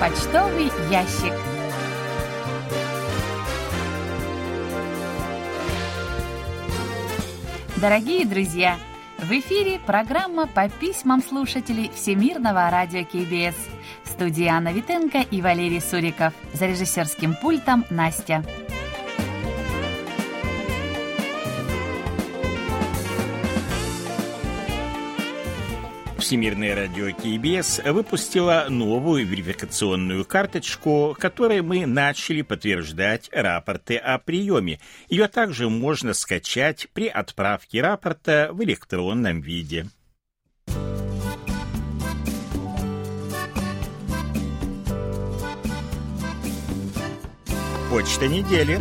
Почтовый ящик. Дорогие друзья, в эфире программа по письмам слушателей Всемирного радио КБС. В студии Анна Витенко и Валерий Суриков. За режиссерским пультом Настя. Всемирное радио КБС выпустило новую верификационную карточку, которой мы начали подтверждать рапорты о приеме. Ее также можно скачать при отправке рапорта в электронном виде. Почта недели.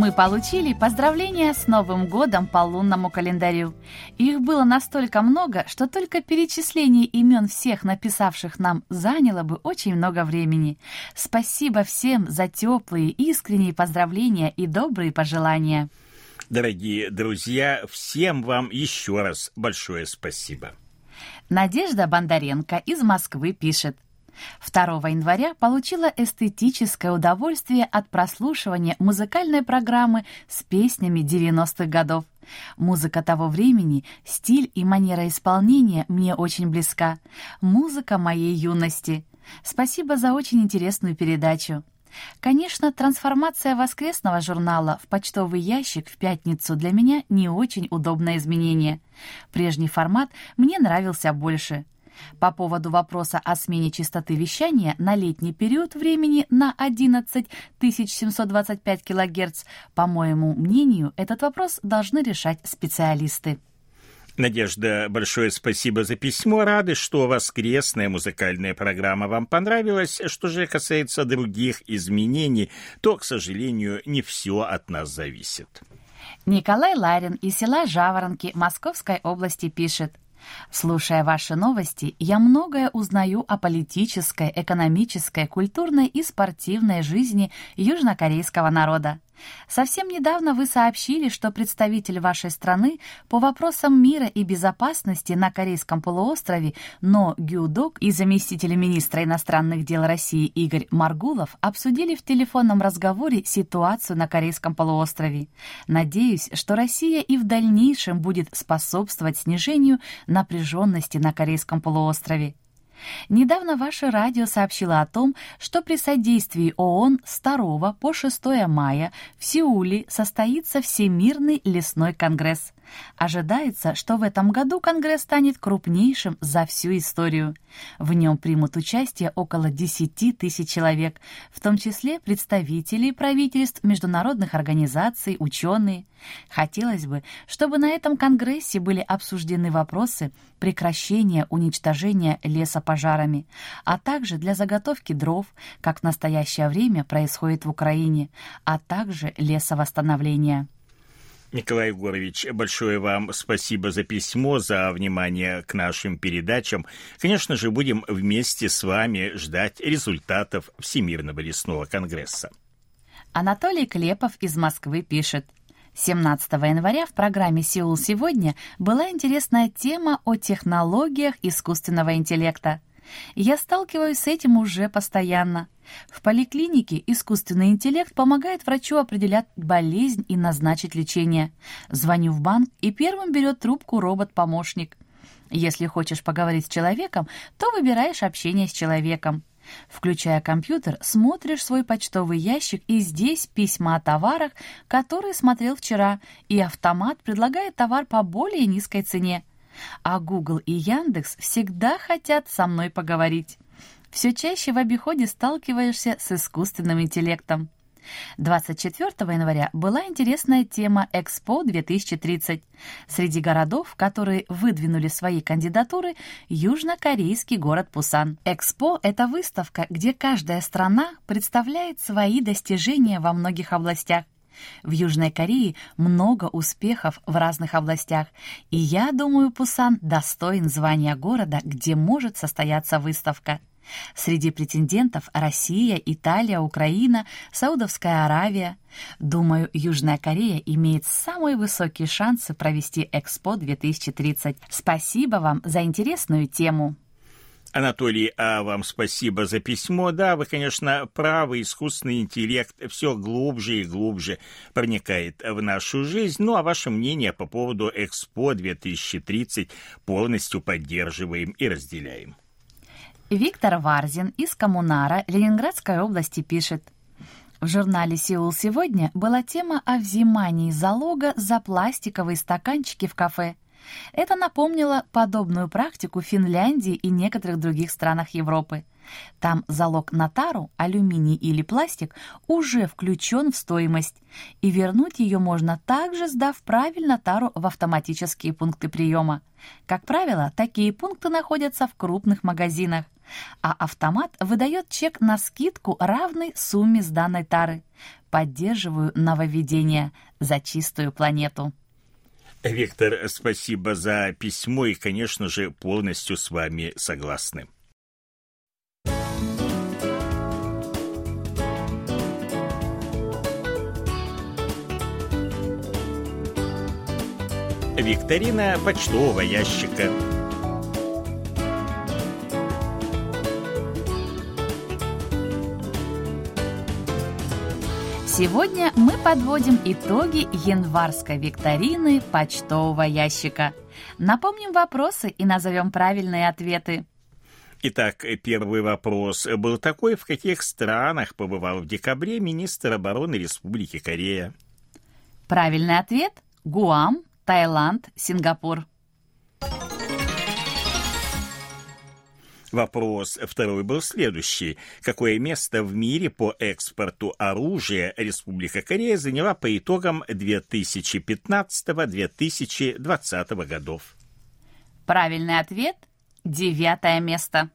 Мы получили поздравления с Новым годом по лунному календарю. Их было настолько много, что только перечисление имен всех написавших нам заняло бы очень много времени. Спасибо всем за теплые, искренние поздравления и добрые пожелания. Дорогие друзья, всем вам еще раз большое спасибо. Надежда Бондаренко из Москвы пишет – 2 января получила эстетическое удовольствие от прослушивания музыкальной программы с песнями 90-х годов. Музыка того времени, стиль и манера исполнения мне очень близка. Музыка моей юности. Спасибо за очень интересную передачу. Конечно, трансформация воскресного журнала в почтовый ящик в пятницу для меня не очень удобное изменение. Прежний формат мне нравился больше — по поводу вопроса о смене частоты вещания на летний период времени на 11 725 кГц, по моему мнению, этот вопрос должны решать специалисты. Надежда, большое спасибо за письмо. Рады, что воскресная музыкальная программа вам понравилась. Что же касается других изменений, то, к сожалению, не все от нас зависит. Николай Ларин из села Жаворонки Московской области пишет. Слушая ваши новости, я многое узнаю о политической, экономической, культурной и спортивной жизни южнокорейского народа. Совсем недавно вы сообщили, что представитель вашей страны по вопросам мира и безопасности на Корейском полуострове Но Гюдок и заместитель министра иностранных дел России Игорь Маргулов обсудили в телефонном разговоре ситуацию на Корейском полуострове. Надеюсь, что Россия и в дальнейшем будет способствовать снижению напряженности на Корейском полуострове. Недавно ваше радио сообщило о том, что при содействии ООН с 2 по 6 мая в Сеуле состоится Всемирный лесной конгресс. Ожидается, что в этом году Конгресс станет крупнейшим за всю историю. В нем примут участие около 10 тысяч человек, в том числе представители правительств, международных организаций, ученые. Хотелось бы, чтобы на этом Конгрессе были обсуждены вопросы прекращения уничтожения леса пожарами, а также для заготовки дров, как в настоящее время происходит в Украине, а также лесовосстановления. Николай Егорович, большое вам спасибо за письмо, за внимание к нашим передачам. Конечно же, будем вместе с вами ждать результатов Всемирного лесного конгресса. Анатолий Клепов из Москвы пишет. 17 января в программе «Сеул сегодня» была интересная тема о технологиях искусственного интеллекта. Я сталкиваюсь с этим уже постоянно. В поликлинике искусственный интеллект помогает врачу определять болезнь и назначить лечение. Звоню в банк, и первым берет трубку робот-помощник. Если хочешь поговорить с человеком, то выбираешь общение с человеком. Включая компьютер, смотришь свой почтовый ящик, и здесь письма о товарах, которые смотрел вчера, и автомат предлагает товар по более низкой цене. А Google и Яндекс всегда хотят со мной поговорить все чаще в обиходе сталкиваешься с искусственным интеллектом. 24 января была интересная тема Экспо 2030. Среди городов, которые выдвинули свои кандидатуры, южнокорейский город Пусан. Экспо — это выставка, где каждая страна представляет свои достижения во многих областях. В Южной Корее много успехов в разных областях, и я думаю, Пусан достоин звания города, где может состояться выставка. Среди претендентов Россия, Италия, Украина, Саудовская Аравия. Думаю, Южная Корея имеет самые высокие шансы провести Экспо 2030. Спасибо вам за интересную тему. Анатолий, а вам спасибо за письмо. Да, вы, конечно, правы, искусственный интеллект все глубже и глубже проникает в нашу жизнь. Ну, а ваше мнение по поводу Экспо 2030 полностью поддерживаем и разделяем. Виктор Варзин из Коммунара Ленинградской области пишет. В журнале «Сеул сегодня» была тема о взимании залога за пластиковые стаканчики в кафе. Это напомнило подобную практику в Финляндии и некоторых других странах Европы. Там залог на тару, алюминий или пластик уже включен в стоимость, и вернуть ее можно также, сдав правильно тару в автоматические пункты приема. Как правило, такие пункты находятся в крупных магазинах, а автомат выдает чек на скидку, равный сумме сданной тары. Поддерживаю нововведение за чистую планету. Виктор, спасибо за письмо и, конечно же, полностью с вами согласны. Викторина почтового ящика. Сегодня мы подводим итоги январской викторины почтового ящика. Напомним вопросы и назовем правильные ответы. Итак, первый вопрос был такой, в каких странах побывал в декабре министр обороны Республики Корея? Правильный ответ – Гуам, Таиланд, Сингапур. Вопрос второй был следующий. Какое место в мире по экспорту оружия Республика Корея заняла по итогам 2015-2020 годов? Правильный ответ – девятое место.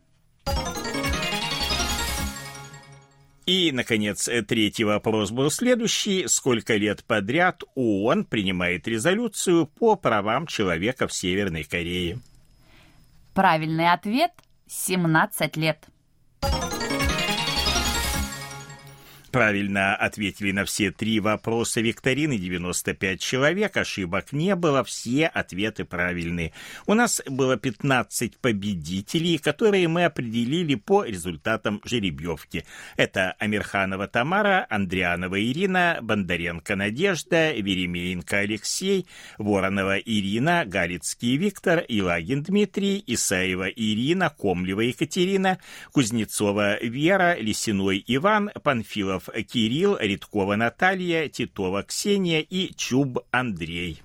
И, наконец, третий вопрос был следующий. Сколько лет подряд ООН принимает резолюцию по правам человека в Северной Корее? Правильный ответ 17 лет. Правильно ответили на все три вопроса викторины 95 человек, ошибок не было, все ответы правильные. У нас было 15 победителей, которые мы определили по результатам жеребьевки. Это Амирханова Тамара, Андрианова Ирина, Бондаренко Надежда, Веремеенко Алексей, Воронова Ирина, Галицкий Виктор, Илагин Дмитрий, Исаева Ирина, Комлева Екатерина, Кузнецова Вера, Лисиной Иван, Панфилов Кирилл, Редкова Наталья, Титова Ксения и Чуб Андрей.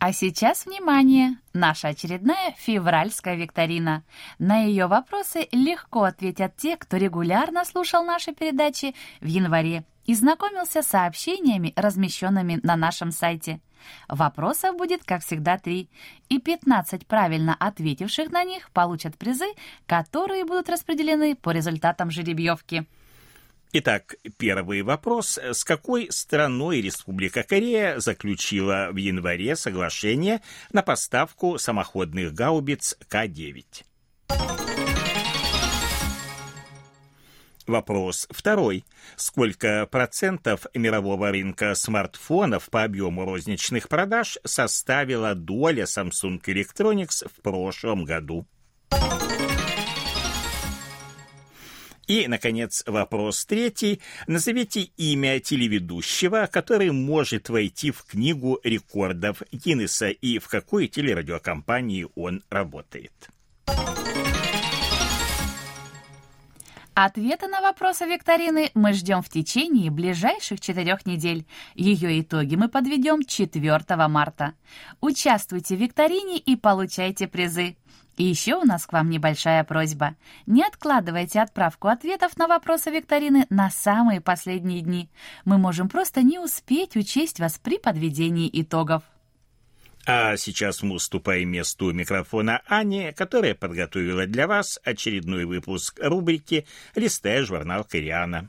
А сейчас, внимание, наша очередная февральская викторина. На ее вопросы легко ответят те, кто регулярно слушал наши передачи в январе и знакомился с сообщениями, размещенными на нашем сайте. Вопросов будет, как всегда, три, и 15 правильно ответивших на них получат призы, которые будут распределены по результатам жеребьевки. Итак, первый вопрос. С какой страной Республика Корея заключила в январе соглашение на поставку самоходных гаубиц К-9? Вопрос второй. Сколько процентов мирового рынка смартфонов по объему розничных продаж составила доля Samsung Electronics в прошлом году? И, наконец, вопрос третий. Назовите имя телеведущего, который может войти в книгу рекордов Гиннесса и в какой телерадиокомпании он работает. Ответы на вопросы викторины мы ждем в течение ближайших четырех недель. Ее итоги мы подведем 4 марта. Участвуйте в викторине и получайте призы. И еще у нас к вам небольшая просьба. Не откладывайте отправку ответов на вопросы викторины на самые последние дни. Мы можем просто не успеть учесть вас при подведении итогов. А сейчас мы уступаем месту микрофона Ане, которая подготовила для вас очередной выпуск рубрики «Листая журнал Кориана».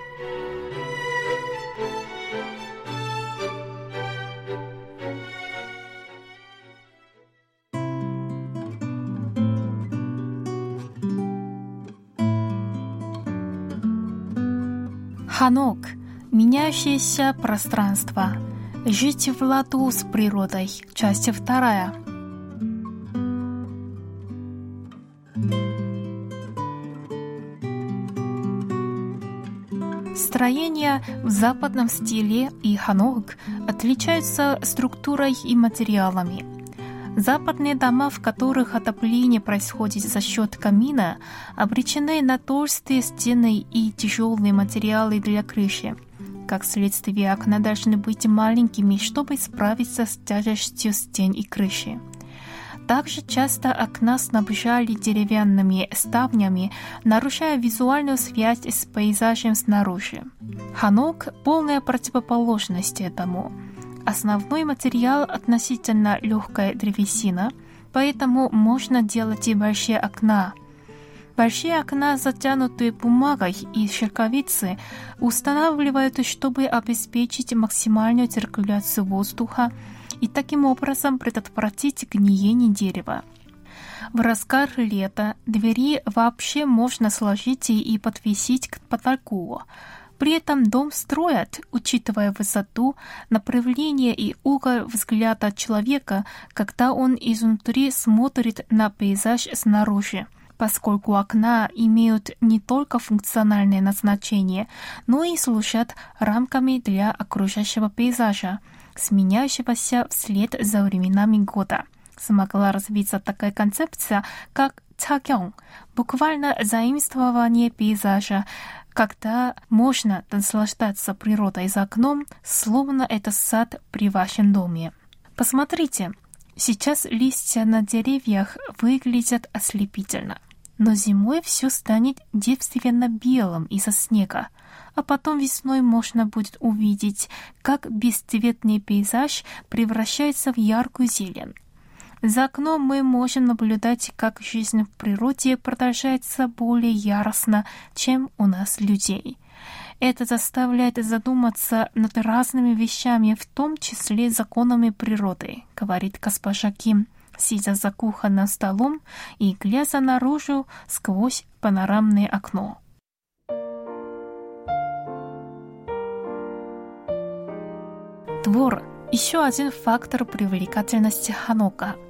Ханок – меняющееся пространство. Жить в ладу с природой. Часть вторая. Строения в западном стиле и ханок отличаются структурой и материалами – Западные дома, в которых отопление происходит за счет камина, обречены на толстые стены и тяжелые материалы для крыши. Как следствие, окна должны быть маленькими, чтобы справиться с тяжестью стен и крыши. Также часто окна снабжали деревянными ставнями, нарушая визуальную связь с пейзажем снаружи. Ханок – полная противоположность этому – Основной материал относительно легкая древесина, поэтому можно делать и большие окна. Большие окна, затянутые бумагой и шелковицы, устанавливают, чтобы обеспечить максимальную циркуляцию воздуха и таким образом предотвратить гниение дерева. В разгар лета двери вообще можно сложить и подвесить к потолку, при этом дом строят, учитывая высоту, направление и угол взгляда человека, когда он изнутри смотрит на пейзаж снаружи поскольку окна имеют не только функциональное назначение, но и служат рамками для окружающего пейзажа, сменяющегося вслед за временами года. Смогла развиться такая концепция, как цакён, буквально заимствование пейзажа, когда можно наслаждаться природой за окном, словно это сад при вашем доме. Посмотрите, сейчас листья на деревьях выглядят ослепительно, но зимой все станет девственно белым из-за снега, а потом весной можно будет увидеть, как бесцветный пейзаж превращается в яркую зелень. За окном мы можем наблюдать, как жизнь в природе продолжается более яростно, чем у нас людей. Это заставляет задуматься над разными вещами, в том числе законами природы, говорит госпожа Ким, сидя за кухонным столом и глядя наружу сквозь панорамное окно. Двор – еще один фактор привлекательности Ханока –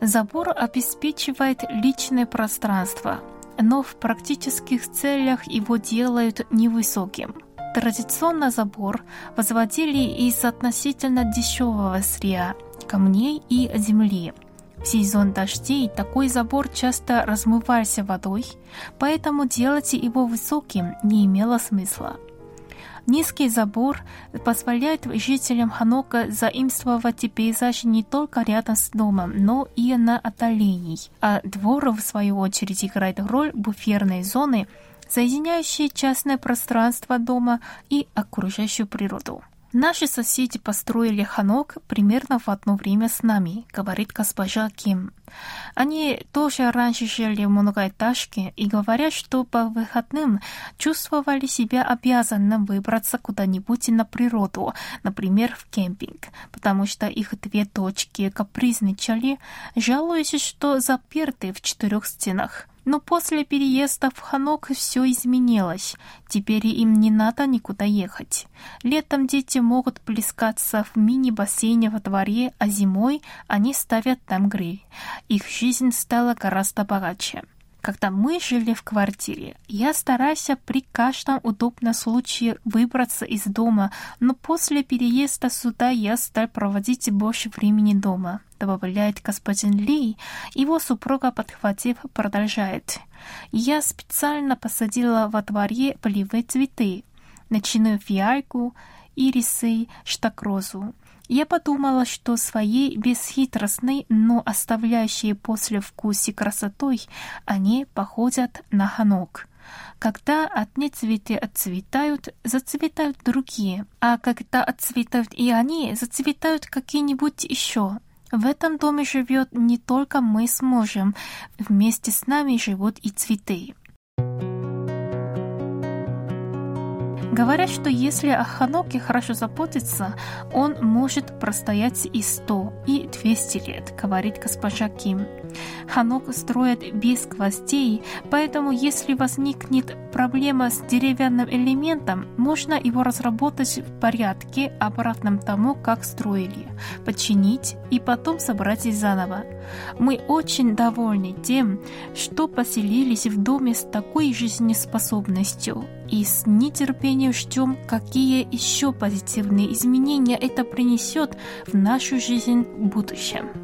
Забор обеспечивает личное пространство, но в практических целях его делают невысоким. Традиционно забор возводили из относительно дешевого сырья, камней и земли. В сезон дождей такой забор часто размывался водой, поэтому делать его высоким не имело смысла. Низкий забор позволяет жителям Ханока заимствовать пейзаж не только рядом с домом, но и на отдалении. А двор, в свою очередь, играет роль буферной зоны, соединяющей частное пространство дома и окружающую природу. Наши соседи построили ханок примерно в одно время с нами, говорит госпожа Ким. Они тоже раньше жили в многоэтажке и говорят, что по выходным чувствовали себя обязанным выбраться куда-нибудь на природу, например, в кемпинг, потому что их две дочки капризничали, жалуясь, что заперты в четырех стенах. Но после переезда в Ханок все изменилось. Теперь им не надо никуда ехать. Летом дети могут плескаться в мини-бассейне во дворе, а зимой они ставят там гриль. Их жизнь стала гораздо богаче. Когда мы жили в квартире, я стараюсь при каждом удобном случае выбраться из дома, но после переезда сюда я стал проводить больше времени дома, добавляет господин Ли. Его супруга, подхватив, продолжает. Я специально посадила во дворе полевые цветы, ночную фиалку, ирисы, штакрозу. Я подумала, что своей бесхитростной, но оставляющей послевкусие красотой они походят на ханок. Когда одни цветы отцветают, зацветают другие, а когда отцветают и они, зацветают какие-нибудь еще. В этом доме живет не только мы с мужем, вместе с нами живут и цветы. Говорят, что если о Ханоке хорошо заботиться, он может простоять и сто, и двести лет, говорит госпожа Ким. Ханок строят без гвоздей, поэтому если возникнет проблема с деревянным элементом, можно его разработать в порядке, обратном тому, как строили, починить и потом собрать заново. Мы очень довольны тем, что поселились в доме с такой жизнеспособностью и с нетерпением ждем, какие еще позитивные изменения это принесет в нашу жизнь в будущем.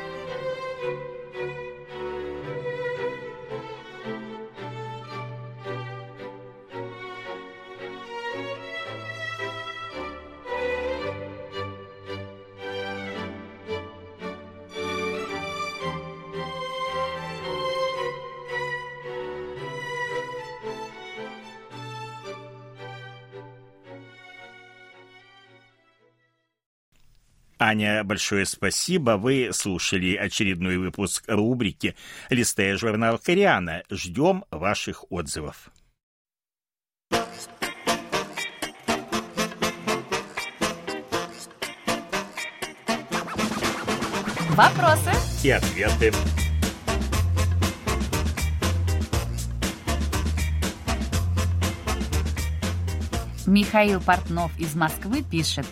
Аня, большое спасибо. Вы слушали очередной выпуск рубрики «Листая журнал Кориана». Ждем ваших отзывов. Вопросы? И ответы. Михаил Портнов из Москвы пишет.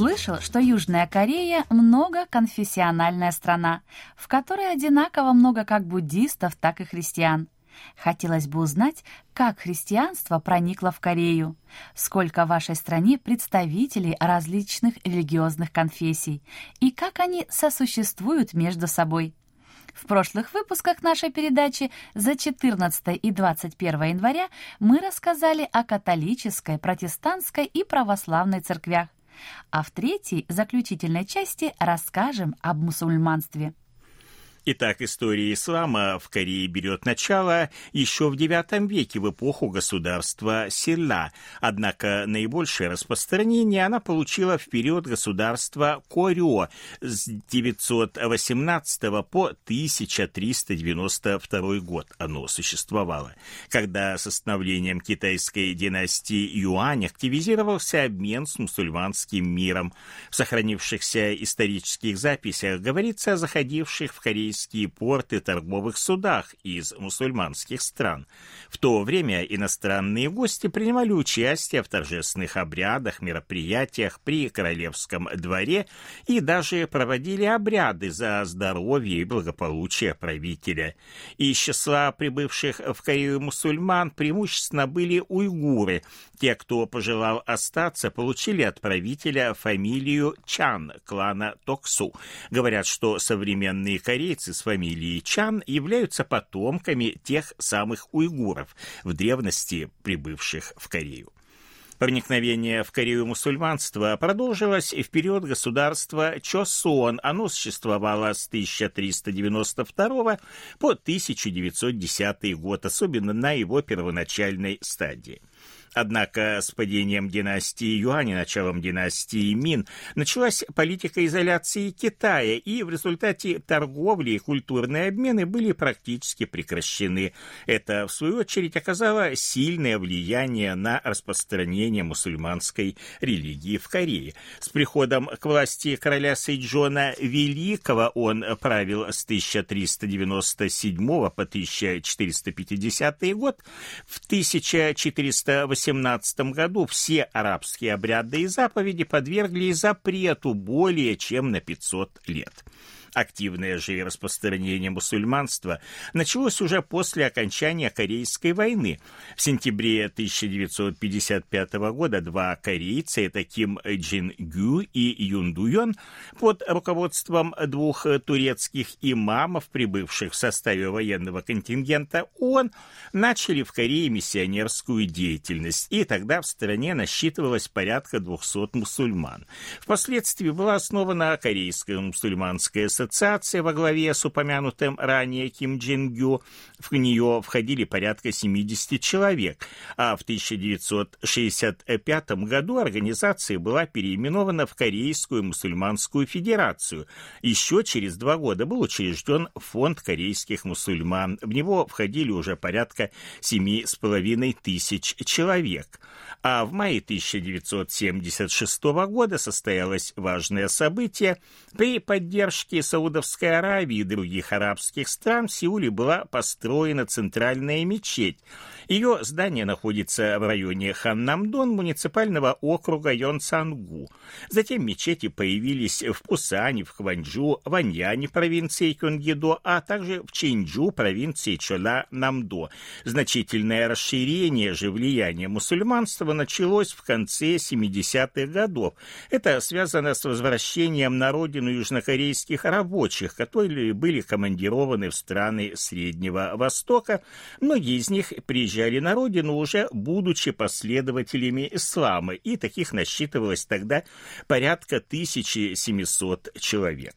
Слышал, что Южная Корея многоконфессиональная страна, в которой одинаково много как буддистов, так и христиан. Хотелось бы узнать, как христианство проникло в Корею, сколько в вашей стране представителей различных религиозных конфессий и как они сосуществуют между собой. В прошлых выпусках нашей передачи за 14 и 21 января мы рассказали о католической, протестантской и православной церквях, а в третьей, заключительной части расскажем об мусульманстве. Итак, история ислама в Корее берет начало еще в IX веке в эпоху государства Силла, однако наибольшее распространение она получила в период государства Корё с 918 по 1392 год оно существовало, когда с остановлением китайской династии Юань активизировался обмен с мусульманским миром. В сохранившихся исторических записях говорится о заходивших в Корее корейские порты торговых судах из мусульманских стран. В то время иностранные гости принимали участие в торжественных обрядах, мероприятиях при королевском дворе и даже проводили обряды за здоровье и благополучие правителя. Из числа прибывших в Корею мусульман преимущественно были уйгуры. Те, кто пожелал остаться, получили от правителя фамилию Чан, клана Токсу. Говорят, что современные корейцы корейцы с фамилией Чан являются потомками тех самых уйгуров, в древности прибывших в Корею. Проникновение в Корею мусульманства продолжилось и в период государства Чосон. Оно существовало с 1392 по 1910 год, особенно на его первоначальной стадии. Однако с падением династии Юань и началом династии Мин началась политика изоляции Китая, и в результате торговли и культурные обмены были практически прекращены. Это, в свою очередь, оказало сильное влияние на распространение мусульманской религии в Корее. С приходом к власти короля Сейджона Великого он правил с 1397 по 1450 год. В 1480 18 году все арабские обряды и заповеди подвергли запрету более чем на 500 лет. Активное же распространение мусульманства началось уже после окончания Корейской войны. В сентябре 1955 года два корейца, это Ким Джин Гю и Юн Дуйон, под руководством двух турецких имамов, прибывших в составе военного контингента ООН, начали в Корее миссионерскую деятельность, и тогда в стране насчитывалось порядка 200 мусульман. Впоследствии была основана Корейская мусульманская ассоциация во главе с упомянутым ранее Ким Джин Гю. В нее входили порядка 70 человек, а в 1965 году организация была переименована в Корейскую мусульманскую федерацию. Еще через два года был учрежден фонд корейских мусульман. В него входили уже порядка семи с половиной тысяч человек. А в мае 1976 года состоялось важное событие. При поддержке Саудовской Аравии и других арабских стран в Сеуле была построена центральная мечеть. Ее здание находится в районе Ханнамдон муниципального округа Йонсангу. Затем мечети появились в Пусане, в Хванчжу, в Аньяне провинции Кёнгидо, а также в Чинджу провинции Чола-Намдо. Значительное расширение же влияния мусульманства началось в конце 70-х годов. Это связано с возвращением на родину южнокорейских рабочих, которые были командированы в страны Среднего Востока. Многие из них приезжали на родину уже будучи последователями ислама, и таких насчитывалось тогда порядка 1700 человек.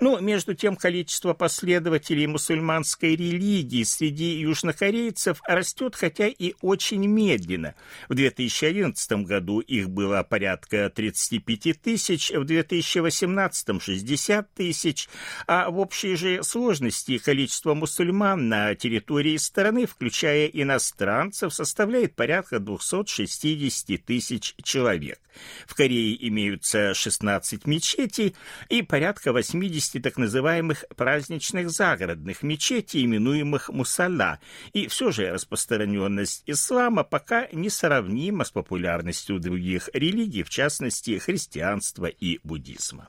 Но между тем количество последователей мусульманской религии среди южнокорейцев растет, хотя и очень медленно. В 2011 году их было порядка 35 тысяч, в 2018 – 60 тысяч, а в общей же сложности количество мусульман на территории страны, включая иностранцев, составляет порядка 260 тысяч человек. В Корее имеются 16 мечетей и порядка 80 так называемых праздничных загородных мечетей, именуемых мусалла, и все же распространенность ислама пока несравнима с популярностью других религий, в частности христианства и буддизма.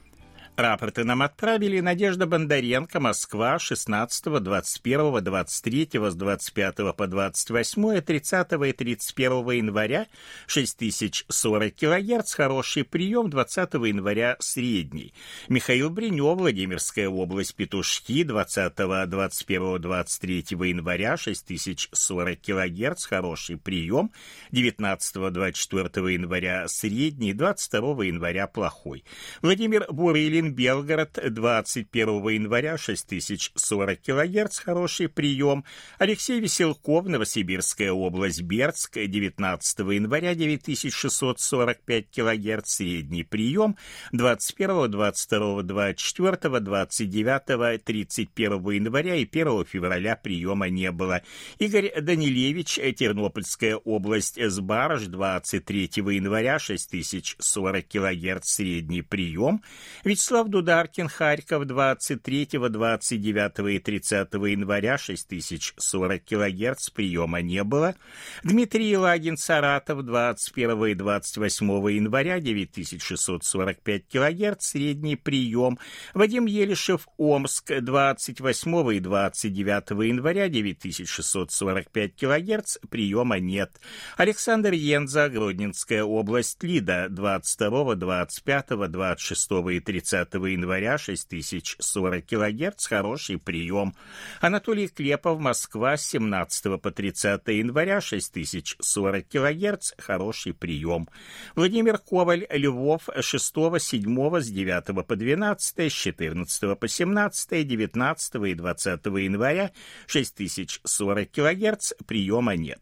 Рапорты нам отправили Надежда Бондаренко, Москва, 16, 21, 23, с 25 по 28, 30 и 31 января 6040 кГц, хороший прием, 20 января средний. Михаил Бринев, Владимирская область, Петушки, 20, 21, 23 января 6040 кГц, хороший прием, 19, 24 января средний, 22 января плохой. Владимир Бурылин, Белгород, 21 января, 6040 кГц, хороший прием. Алексей Веселков, Новосибирская область, Бердск, 19 января, 9645 кГц, средний прием. 21, 22, 24, 29, 31 января и 1 февраля приема не было. Игорь Данилевич, Тернопольская область, Сбарж, 23 января, 6040 кГц, средний прием. Вячеслав Вячеслав Дударкин, Харьков, 23, 29 и 30 января 6040 кГц, приема не было. Дмитрий Лагин, Саратов, 21 и 28 января 9645 кГц, средний прием. Вадим Елишев, Омск, 28 и 29 января 9645 кГц, приема нет. Александр Енза, Гродненская область, Лида, 22, 25, 26 и 30 января 6040 кГц, хороший прием. Анатолий Клепов, Москва, с 17 по 30 января 6040 кГц, хороший прием. Владимир Коваль, Львов, 6, 7, с 9 по 12, с 14 по 17, 19 и 20 января 6040 кГц, приема нет.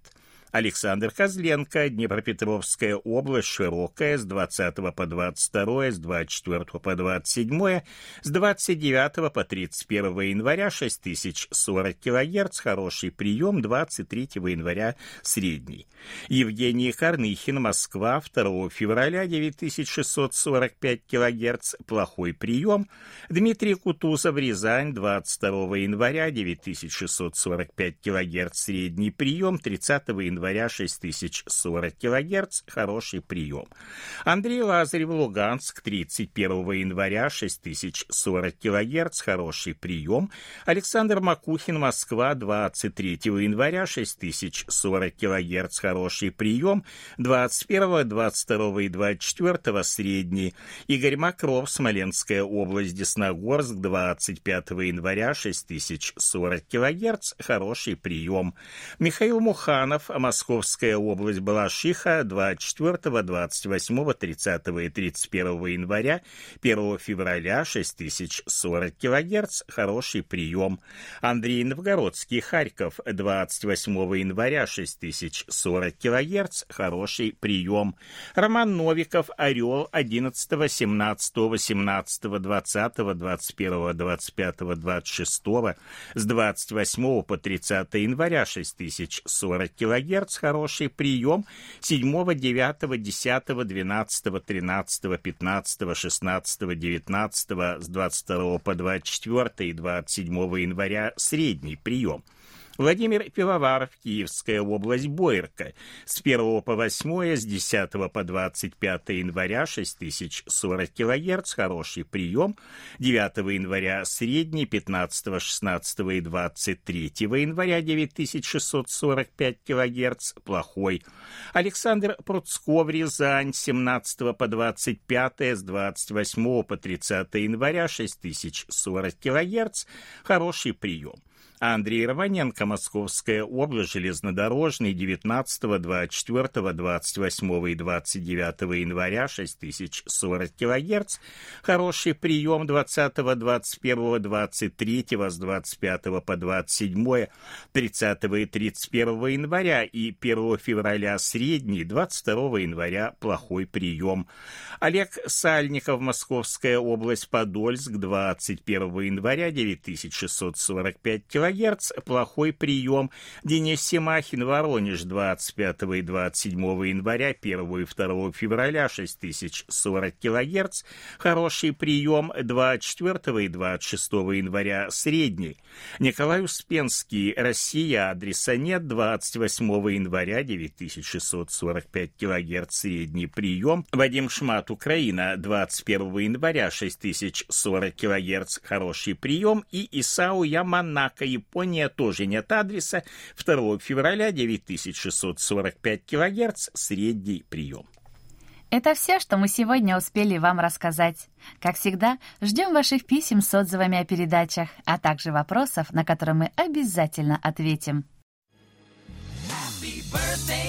Александр Козленко, Днепропетровская область, широкая, с 20 по 22, с 24 по 27, с 29 по 31 января 6040 кГц, хороший прием, 23 января средний. Евгений Корныхин, Москва, 2 февраля 9645 кГц, плохой прием. Дмитрий Кутузов, Рязань, 22 января 9645 кГц, средний прием, 30 января января 6040 кГц, хороший прием. Андрей Лазарев, Луганск, 31 января 6040 кГц, хороший прием. Александр Макухин, Москва, 23 января 6040 кГц, хороший прием. 21, 22 и 24 средний. Игорь Макров, Смоленская область, Десногорск, 25 января 6040 кГц, хороший прием. Михаил Муханов, Московская область Балашиха 24, 28, 30 и 31 января, 1 февраля 6040 кГц, хороший прием. Андрей Новгородский, Харьков 28 января 6040 кГц, хороший прием. Роман Новиков, Орел 11, 17, 18, 20, 21, 25, 26, с 28 по 30 января 6040 кГц, Герц хороший прием 7, 9, 10, 12, 13, 15, 16, 19, с 22 по 24 и 27 января средний прием – Владимир Пивоваров, Киевская область, Боярка. С 1 по 8, с 10 по 25 января 6040 кГц, хороший прием. 9 января средний, 15, 16 и 23 января 9645 кГц, плохой. Александр Пруцков, Рязань, 17 по 25, с 28 по 30 января 6040 кГц, хороший прием. Андрей Романенко, Московская область, железнодорожный, 19, 24, 28 и 29 января 6040 кГц, хороший прием 20, 21, 23, с 25 по 27, 30 и 31 января и 1 февраля средний, 22 января плохой прием. Олег Сальников, Московская область, Подольск, 21 января 9645 кГц, кГц, плохой прием. Денис Семахин, Воронеж, 25 и 27 января, 1 и 2 февраля, 6040 кГц, хороший прием. 24 и 26 января, средний. Николай Успенский, Россия, адреса нет, 28 января, 9645 кГц, средний прием. Вадим Шмат, Украина, 21 января, 6040 кГц, хороший прием. И Исау Яманака, Япония тоже нет адреса. 2 февраля 9645 кГц, средний прием. Это все, что мы сегодня успели вам рассказать. Как всегда, ждем ваших писем с отзывами о передачах, а также вопросов, на которые мы обязательно ответим. Happy birthday.